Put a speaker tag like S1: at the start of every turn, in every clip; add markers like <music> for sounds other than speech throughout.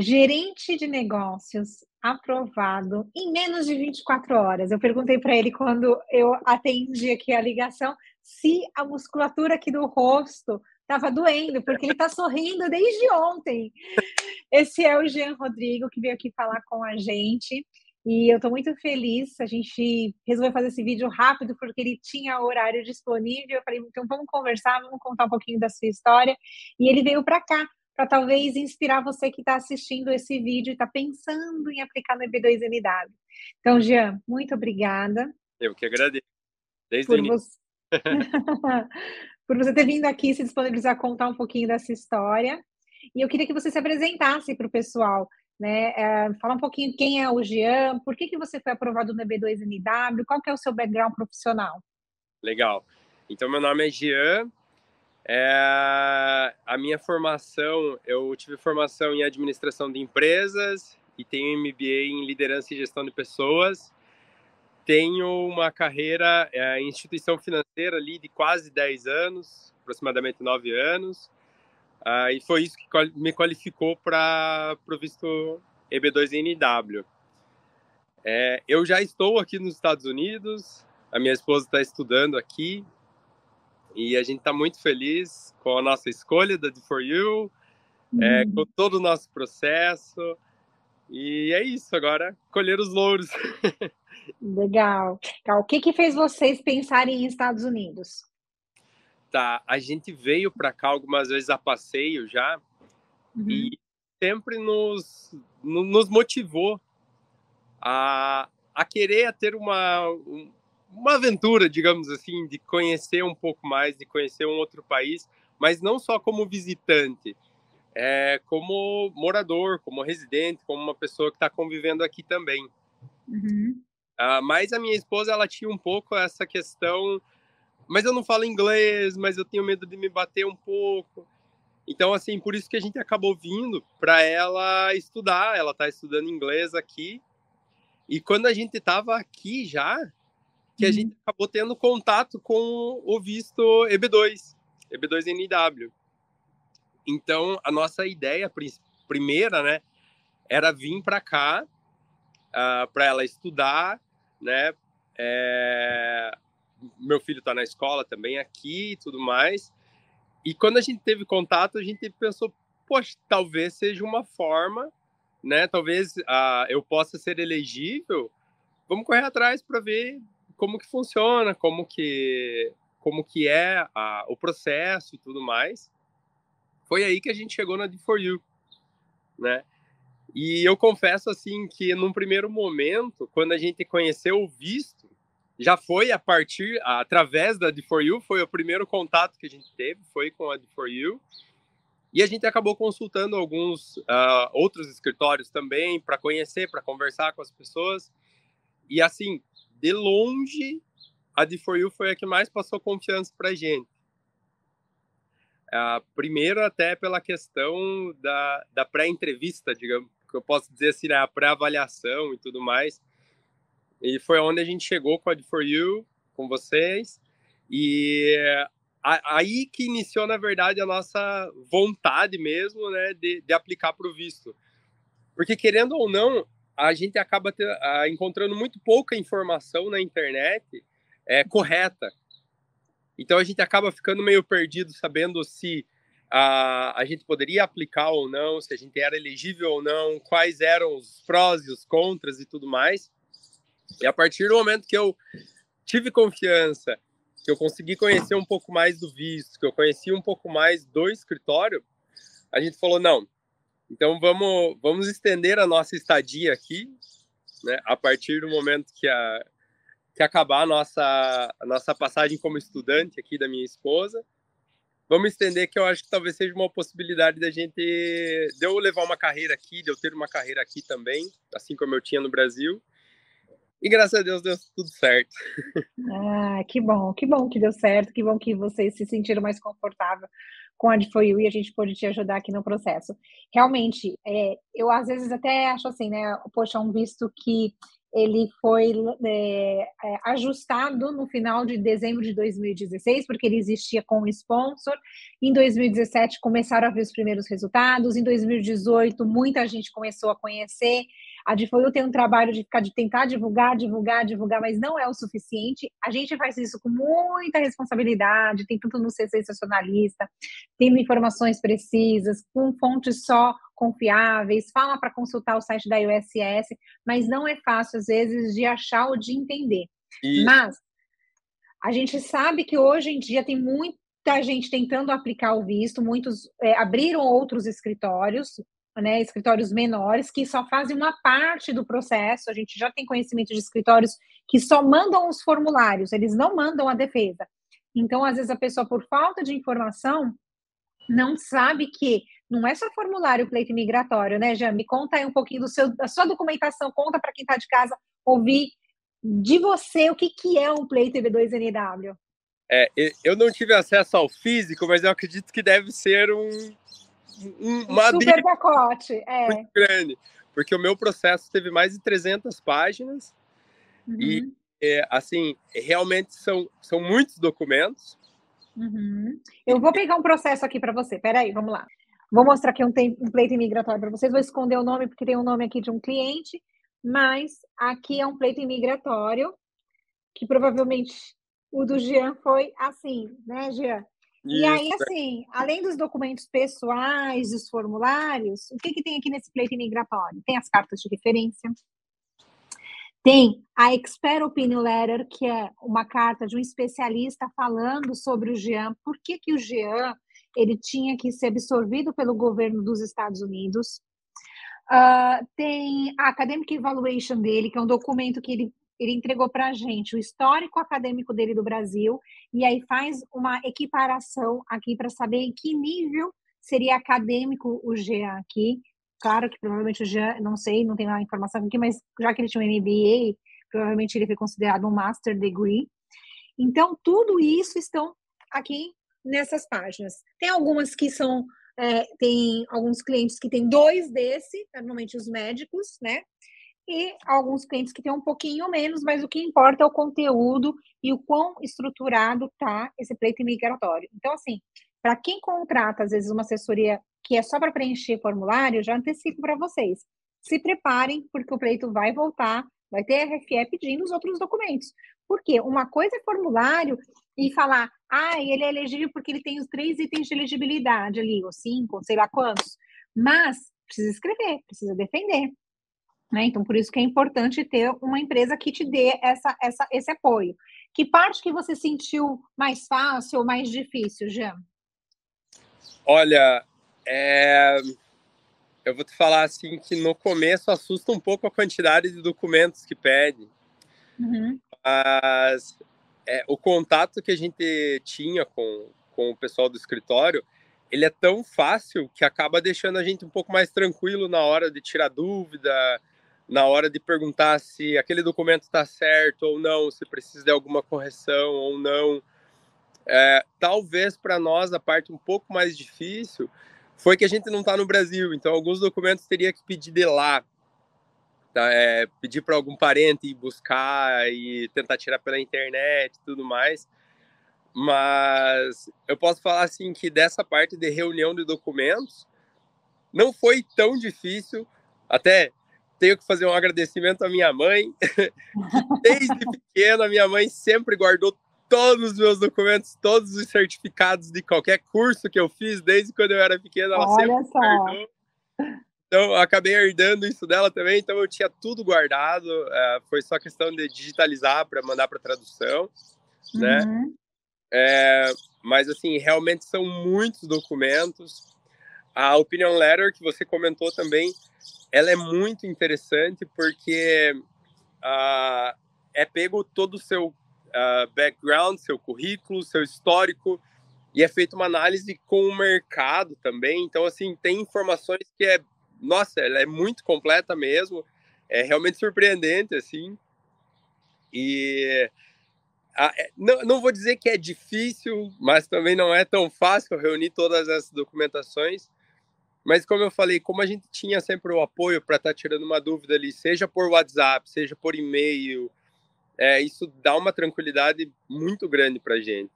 S1: gerente de negócios aprovado em menos de 24 horas. Eu perguntei para ele quando eu atendi aqui a ligação se a musculatura aqui do rosto estava doendo, porque ele está sorrindo desde ontem. Esse é o Jean Rodrigo, que veio aqui falar com a gente. E eu estou muito feliz. A gente resolveu fazer esse vídeo rápido porque ele tinha horário disponível. Eu falei, então vamos conversar, vamos contar um pouquinho da sua história. E ele veio para cá para talvez inspirar você que está assistindo esse vídeo e está pensando em aplicar no EB2NW. Então, Jean, muito obrigada.
S2: Eu que agradeço. Desde por o início. Você... <laughs>
S1: por você ter vindo aqui se disponibilizar a contar um pouquinho dessa história. E eu queria que você se apresentasse para o pessoal, né? É, falar um pouquinho quem é o Jean, por que, que você foi aprovado no EB2NW, qual que é o seu background profissional?
S2: Legal. Então, meu nome é Jean. É, a minha formação, eu tive formação em administração de empresas e tenho MBA em liderança e gestão de pessoas. Tenho uma carreira é, em instituição financeira ali de quase 10 anos, aproximadamente 9 anos, uh, e foi isso que me qualificou para o visto EB2NW. É, eu já estou aqui nos Estados Unidos, a minha esposa está estudando aqui, e a gente está muito feliz com a nossa escolha da D4U, uhum. é, com todo o nosso processo, e é isso, agora colher os louros. <laughs>
S1: Legal. O que, que fez vocês pensarem em Estados Unidos?
S2: Tá, a gente veio para cá algumas vezes a passeio já uhum. e sempre nos, nos motivou a, a querer a ter uma, uma aventura, digamos assim, de conhecer um pouco mais, de conhecer um outro país, mas não só como visitante, é, como morador, como residente, como uma pessoa que está convivendo aqui também. Uhum. Uh, mas a minha esposa, ela tinha um pouco essa questão, mas eu não falo inglês, mas eu tenho medo de me bater um pouco. Então, assim, por isso que a gente acabou vindo para ela estudar. Ela está estudando inglês aqui. E quando a gente estava aqui já, que a gente uhum. acabou tendo contato com o visto EB2, EB2NW. Então, a nossa ideia primeira, né, era vir para cá, uh, ah, para ela estudar né? É... Meu filho está na escola também aqui e tudo mais. E quando a gente teve contato, a gente pensou, poxa, talvez seja uma forma, né? Talvez uh, eu possa ser elegível. Vamos correr atrás para ver como que funciona, como que como que é a, o processo e tudo mais. Foi aí que a gente chegou na D4U, né? E eu confesso assim que num primeiro momento, quando a gente conheceu o visto, já foi a partir, através da D4U, foi o primeiro contato que a gente teve, foi com a D4U. E a gente acabou consultando alguns uh, outros escritórios também para conhecer, para conversar com as pessoas. E assim, de longe, a D4U foi a que mais passou confiança para a gente. Uh, primeiro, até pela questão da, da pré-entrevista, digamos, que eu posso dizer assim, né, a pré-avaliação e tudo mais. E foi onde a gente chegou com a D4U, com vocês. E aí que iniciou, na verdade, a nossa vontade mesmo, né, de, de aplicar para o visto. Porque, querendo ou não, a gente acaba ter, a, encontrando muito pouca informação na internet é, correta. Então, a gente acaba ficando meio perdido sabendo se a, a gente poderia aplicar ou não, se a gente era elegível ou não, quais eram os prós e os contras e tudo mais. E a partir do momento que eu tive confiança, que eu consegui conhecer um pouco mais do visto, que eu conheci um pouco mais do escritório, a gente falou não. Então vamos vamos estender a nossa estadia aqui, né? A partir do momento que a que acabar a nossa a nossa passagem como estudante aqui da minha esposa, vamos estender que eu acho que talvez seja uma possibilidade da gente de eu levar uma carreira aqui, de eu ter uma carreira aqui também, assim como eu tinha no Brasil. E graças a Deus deu tudo certo. <laughs>
S1: Ah, que bom, que bom que deu certo, que bom que vocês se sentiram mais confortável com a de foi e a gente pode te ajudar aqui no processo. Realmente, é, eu às vezes até acho assim, né? Poxa, um visto que ele foi é, é, ajustado no final de dezembro de 2016, porque ele existia com o sponsor. Em 2017 começaram a ver os primeiros resultados. Em 2018 muita gente começou a conhecer. A Difoil tem um trabalho de ficar de tentar divulgar, divulgar, divulgar, mas não é o suficiente. A gente faz isso com muita responsabilidade, tentando não ser sensacionalista, tendo informações precisas, com fontes só confiáveis, fala para consultar o site da USS, mas não é fácil às vezes de achar ou de entender. Isso. Mas a gente sabe que hoje em dia tem muita gente tentando aplicar o visto, muitos é, abriram outros escritórios, né, escritórios menores que só fazem uma parte do processo. A gente já tem conhecimento de escritórios que só mandam os formulários, eles não mandam a defesa. Então, às vezes a pessoa por falta de informação não sabe que não é só formulário pleito migratório, né, Jean? Me conta aí um pouquinho do seu, da sua documentação, conta para quem está de casa ouvir de você o que, que é um pleito EB2NW.
S2: É, eu não tive acesso ao físico, mas eu acredito que deve ser um,
S1: um uma super pacote, é.
S2: muito grande, porque o meu processo teve mais de 300 páginas uhum. e é, assim realmente são são muitos documentos.
S1: Uhum. Eu vou pegar um processo aqui para você. Peraí, vamos lá. Vou mostrar aqui um template imigratório para vocês. Vou esconder o nome porque tem o um nome aqui de um cliente, mas aqui é um pleito imigratório que provavelmente o do Jean foi assim, né, Jean? Isso. E aí, assim, além dos documentos pessoais, dos formulários, o que, que tem aqui nesse pleito imigratório? Tem as cartas de referência, tem a Expert Opinion Letter, que é uma carta de um especialista falando sobre o Jean, por que, que o Jean ele tinha que ser absorvido pelo governo dos Estados Unidos. Uh, tem a Academic Evaluation dele, que é um documento que ele, ele entregou para a gente, o histórico acadêmico dele do Brasil, e aí faz uma equiparação aqui para saber em que nível seria acadêmico o GA aqui. Claro que provavelmente o GA, não sei, não tem a informação aqui, mas já que ele tinha um MBA, provavelmente ele foi considerado um Master Degree. Então, tudo isso estão aqui nessas páginas. Tem algumas que são, é, tem alguns clientes que têm dois desse, normalmente os médicos, né? E alguns clientes que têm um pouquinho menos, mas o que importa é o conteúdo e o quão estruturado tá esse pleito migratório. Então, assim, para quem contrata, às vezes, uma assessoria que é só para preencher formulário, já antecipo para vocês. Se preparem, porque o pleito vai voltar, vai ter RFE pedindo os outros documentos. Porque uma coisa é formulário e falar, ah, ele é elegível porque ele tem os três itens de elegibilidade ali, ou cinco, ou sei lá quantos. Mas precisa escrever, precisa defender. Né? Então, por isso que é importante ter uma empresa que te dê essa, essa, esse apoio. Que parte que você sentiu mais fácil ou mais difícil, Jean?
S2: Olha, é... eu vou te falar assim que no começo assusta um pouco a quantidade de documentos que pede. Uhum. Mas é, o contato que a gente tinha com, com o pessoal do escritório, ele é tão fácil que acaba deixando a gente um pouco mais tranquilo na hora de tirar dúvida, na hora de perguntar se aquele documento está certo ou não, se precisa de alguma correção ou não. É, talvez para nós a parte um pouco mais difícil foi que a gente não está no Brasil, então alguns documentos teria que pedir de lá. Tá? É, pedir para algum parente ir buscar e tentar tirar pela internet e tudo mais. Mas eu posso falar assim que dessa parte de reunião de documentos não foi tão difícil. Até tenho que fazer um agradecimento à minha mãe. <laughs> Desde pequena, minha mãe sempre guardou todos os meus documentos, todos os certificados de qualquer curso que eu fiz, desde quando eu era pequena, ela Olha sempre só. guardou. Então, acabei herdando isso dela também, então eu tinha tudo guardado, é, foi só questão de digitalizar para mandar para tradução, né? Uhum. É, mas, assim, realmente são muitos documentos. A Opinion Letter, que você comentou também, ela é muito interessante porque uh, é pego todo o seu uh, background, seu currículo, seu histórico, e é feita uma análise com o mercado também. Então, assim, tem informações que é nossa, ela é muito completa mesmo, é realmente surpreendente, assim. E a, é, não, não vou dizer que é difícil, mas também não é tão fácil reunir todas essas documentações. Mas como eu falei, como a gente tinha sempre o apoio para estar tá tirando uma dúvida ali, seja por WhatsApp, seja por e-mail, é, isso dá uma tranquilidade muito grande para a gente.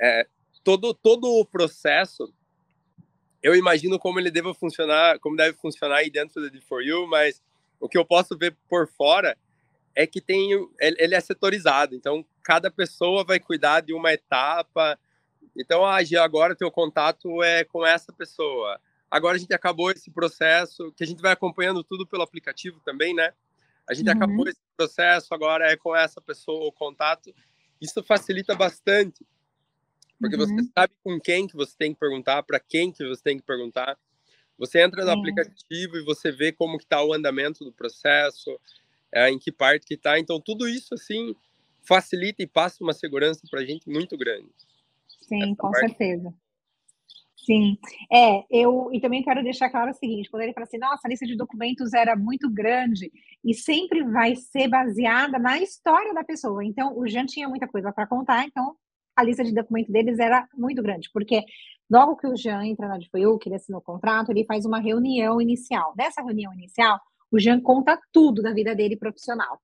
S2: É, todo, todo o processo, eu imagino como ele deve funcionar, como deve funcionar aí dentro da D4U, mas o que eu posso ver por fora é que tem ele é setorizado, então cada pessoa vai cuidar de uma etapa. Então, ah, agora teu contato é com essa pessoa. Agora a gente acabou esse processo, que a gente vai acompanhando tudo pelo aplicativo também, né? A gente uhum. acabou esse processo, agora é com essa pessoa o contato. Isso facilita bastante, porque uhum. você sabe com quem que você tem que perguntar, para quem que você tem que perguntar. Você entra no aplicativo e você vê como que está o andamento do processo, é, em que parte que está. Então, tudo isso, assim, facilita e passa uma segurança para a gente muito grande.
S1: Sim, Essa com parte... certeza. Sim, é, eu e também quero deixar claro o seguinte, quando ele fala assim, nossa, a lista de documentos era muito grande e sempre vai ser baseada na história da pessoa. Então, o Jean tinha muita coisa para contar, então a lista de documentos deles era muito grande, porque logo que o Jean entra na DFOU, que ele assinou o contrato, ele faz uma reunião inicial. Nessa reunião inicial, o Jean conta tudo da vida dele profissional.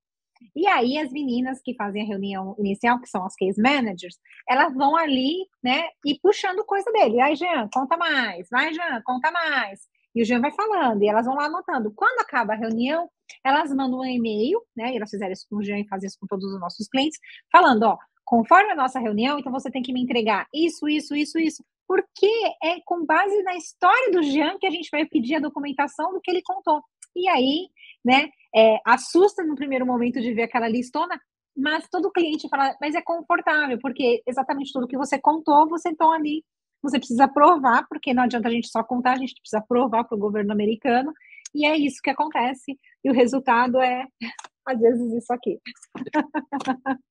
S1: E aí as meninas que fazem a reunião inicial, que são as case managers, elas vão ali, né, e puxando coisa dele. Aí, Jean, conta mais. Vai, Jean, conta mais. E o Jean vai falando, e elas vão lá anotando. Quando acaba a reunião, elas mandam um e-mail, né, e elas fizeram isso com o Jean e fazem isso com todos os nossos clientes, falando, ó, conforme a nossa reunião, então você tem que me entregar isso, isso, isso, isso. Porque é com base na história do Jean que a gente vai pedir a documentação do que ele contou. E aí, né, é, assusta no primeiro momento de ver aquela listona, mas todo cliente fala, mas é confortável, porque exatamente tudo que você contou, você então ali, você precisa provar, porque não adianta a gente só contar, a gente precisa provar para o governo americano, e é isso que acontece, e o resultado é, <laughs> às vezes, isso aqui. <laughs>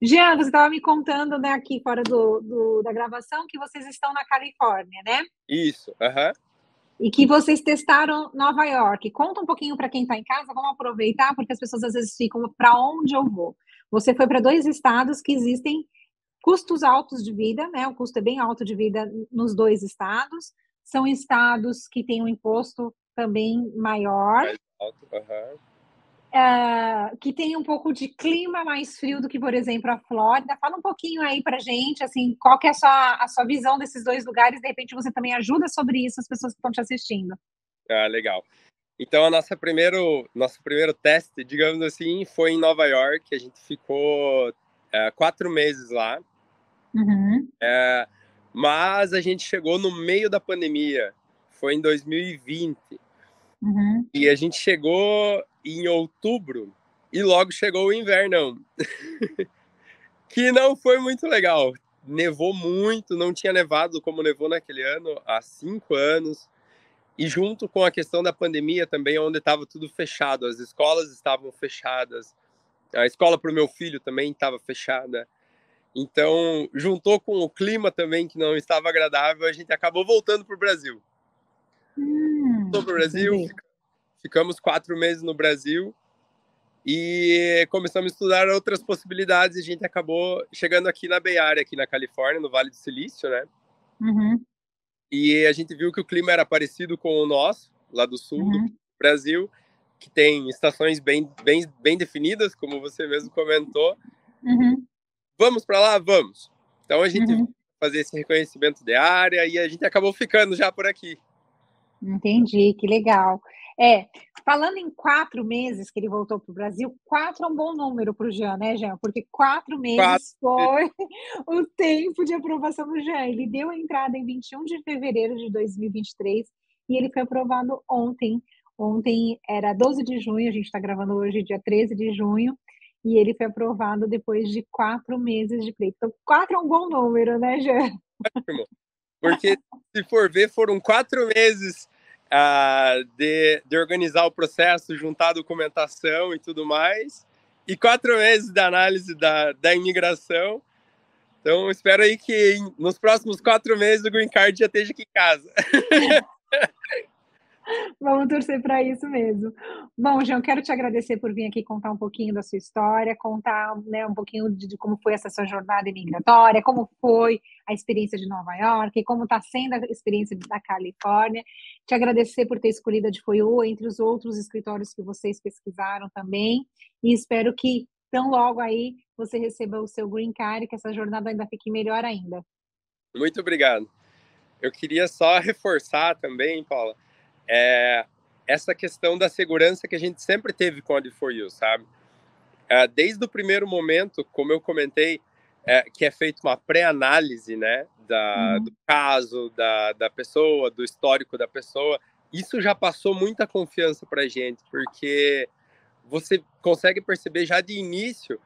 S1: Jean, você estava me contando, né, aqui fora do, do, da gravação, que vocês estão na Califórnia, né?
S2: Isso, aham. Uh -huh
S1: e que vocês testaram Nova York. Conta um pouquinho para quem está em casa, vamos aproveitar, porque as pessoas às vezes ficam para onde eu vou. Você foi para dois estados que existem custos altos de vida, né? O custo é bem alto de vida nos dois estados. São estados que têm um imposto também maior. Uh, que tem um pouco de clima mais frio do que, por exemplo, a Flórida. Fala um pouquinho aí para gente, assim, qual que é a sua, a sua visão desses dois lugares? De repente você também ajuda sobre isso as pessoas que estão te assistindo.
S2: Ah, legal. Então, a nossa primeiro, nosso primeiro teste, digamos assim, foi em Nova York. A gente ficou é, quatro meses lá. Uhum. É, mas a gente chegou no meio da pandemia. Foi em 2020. Uhum. E a gente chegou em outubro e logo chegou o inverno, <laughs> que não foi muito legal. Nevou muito, não tinha nevado como nevou naquele ano há cinco anos. E junto com a questão da pandemia também, onde estava tudo fechado, as escolas estavam fechadas, a escola para o meu filho também estava fechada. Então, juntou com o clima também que não estava agradável, a gente acabou voltando para o Brasil. Hum, voltou para o Brasil. Ficamos quatro meses no Brasil e começamos a estudar outras possibilidades. E a gente acabou chegando aqui na Bay Area, aqui na Califórnia, no Vale do Silício, né? Uhum. E a gente viu que o clima era parecido com o nosso, lá do sul uhum. do Brasil, que tem estações bem, bem, bem definidas, como você mesmo comentou. Uhum. Vamos para lá? Vamos. Então a gente uhum. fazer esse reconhecimento de área e a gente acabou ficando já por aqui.
S1: Entendi, que legal. É, falando em quatro meses que ele voltou para o Brasil, quatro é um bom número para o Jean, né, Jean? Porque quatro meses quatro. foi <laughs> o tempo de aprovação do Jean. Ele deu a entrada em 21 de fevereiro de 2023 e ele foi aprovado ontem. Ontem era 12 de junho, a gente está gravando hoje, dia 13 de junho, e ele foi aprovado depois de quatro meses de pleito. Então, quatro é um bom número, né, Jean?
S2: Porque, se for ver, foram quatro meses uh, de, de organizar o processo, juntar documentação e tudo mais, e quatro meses da análise da, da imigração. Então, espero aí que nos próximos quatro meses o Green Card já esteja aqui em casa. <laughs> <laughs>
S1: Vamos torcer para isso mesmo. Bom, João, quero te agradecer por vir aqui contar um pouquinho da sua história, contar né, um pouquinho de, de, como foi essa sua jornada imigratória, como foi a experiência de Nova York, como está sendo a experiência da Califórnia. Te agradecer por ter escolhido a de Foiu entre os outros escritórios que vocês pesquisaram também. E espero que tão logo aí você receba o seu green card e que essa jornada ainda fique melhor ainda.
S2: Muito obrigado. Eu queria só <laughs> reforçar também, Paula, é, essa questão da segurança que a gente sempre teve com a D4U, sabe? É, desde o primeiro momento, como eu comentei, é, que é feita uma pré-análise, né, da, uhum. do caso, da, da pessoa, do histórico da pessoa, isso já passou muita confiança para a gente, porque você consegue perceber já de início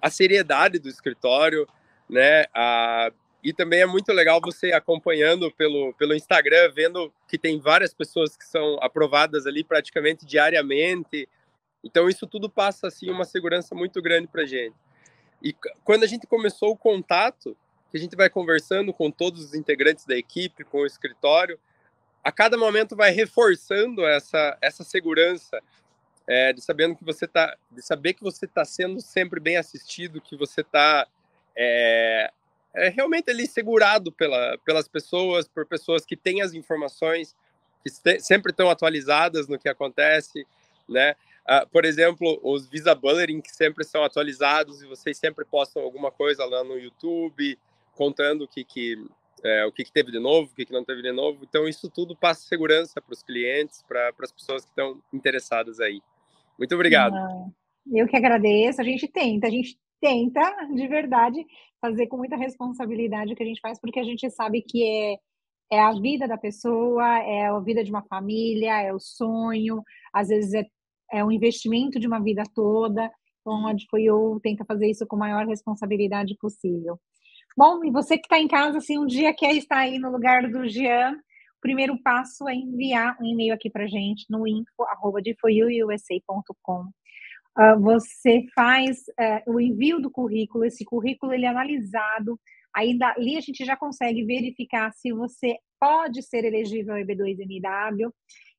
S2: a seriedade do escritório, né, a, e também é muito legal você acompanhando pelo, pelo Instagram, vendo que tem várias pessoas que são aprovadas ali praticamente diariamente. Então isso tudo passa assim uma segurança muito grande para gente. E quando a gente começou o contato, que a gente vai conversando com todos os integrantes da equipe, com o escritório, a cada momento vai reforçando essa essa segurança é, de sabendo que você tá, de saber que você está sendo sempre bem assistido, que você está é, é realmente ali segurado pela, pelas pessoas, por pessoas que têm as informações, que sempre estão atualizadas no que acontece, né? Uh, por exemplo, os Visa Bulletin que sempre são atualizados e vocês sempre postam alguma coisa lá no YouTube, contando o que, que, é, o que, que teve de novo, o que, que não teve de novo. Então, isso tudo passa segurança para os clientes, para as pessoas que estão interessadas aí. Muito obrigado.
S1: Eu que agradeço. A gente tenta, a gente tenta de verdade fazer com muita responsabilidade o que a gente faz, porque a gente sabe que é, é a vida da pessoa, é a vida de uma família, é o sonho, às vezes é, é um investimento de uma vida toda. Então, a eu tenta fazer isso com a maior responsabilidade possível. Bom, e você que está em casa, se um dia quer estar aí no lugar do Jean, o primeiro passo é enviar um e-mail aqui para gente no info.deforyouusa.com uh, você faz uh, o envio do currículo, esse currículo ele é analisado, aí ali a gente já consegue verificar se você pode ser elegível ao EB2NW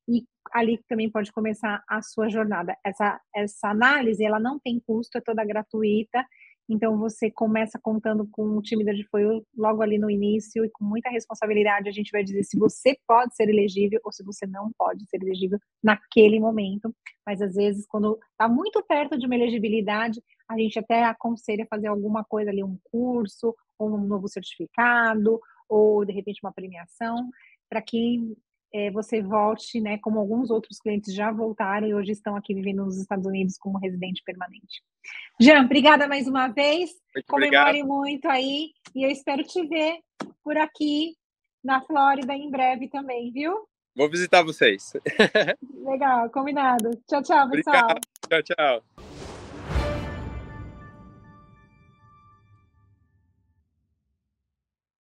S1: e ali também pode começar a sua jornada. Essa, essa análise, ela não tem custo, é toda gratuita, então você começa contando com o time da foi logo ali no início e com muita responsabilidade a gente vai dizer se você pode ser elegível ou se você não pode ser elegível naquele momento. Mas às vezes quando está muito perto de uma elegibilidade, a gente até aconselha fazer alguma coisa ali, um curso, ou um novo certificado, ou de repente uma premiação, para que é, você volte, né, como alguns outros clientes já voltaram e hoje estão aqui vivendo nos Estados Unidos como residente permanente. Jean, obrigada mais uma vez. Muito Comemore obrigado. muito aí e eu espero te ver por aqui na Flórida em breve também, viu?
S2: Vou visitar vocês. <laughs>
S1: Legal, combinado. Tchau, tchau, pessoal.
S2: Obrigado. Tchau, tchau.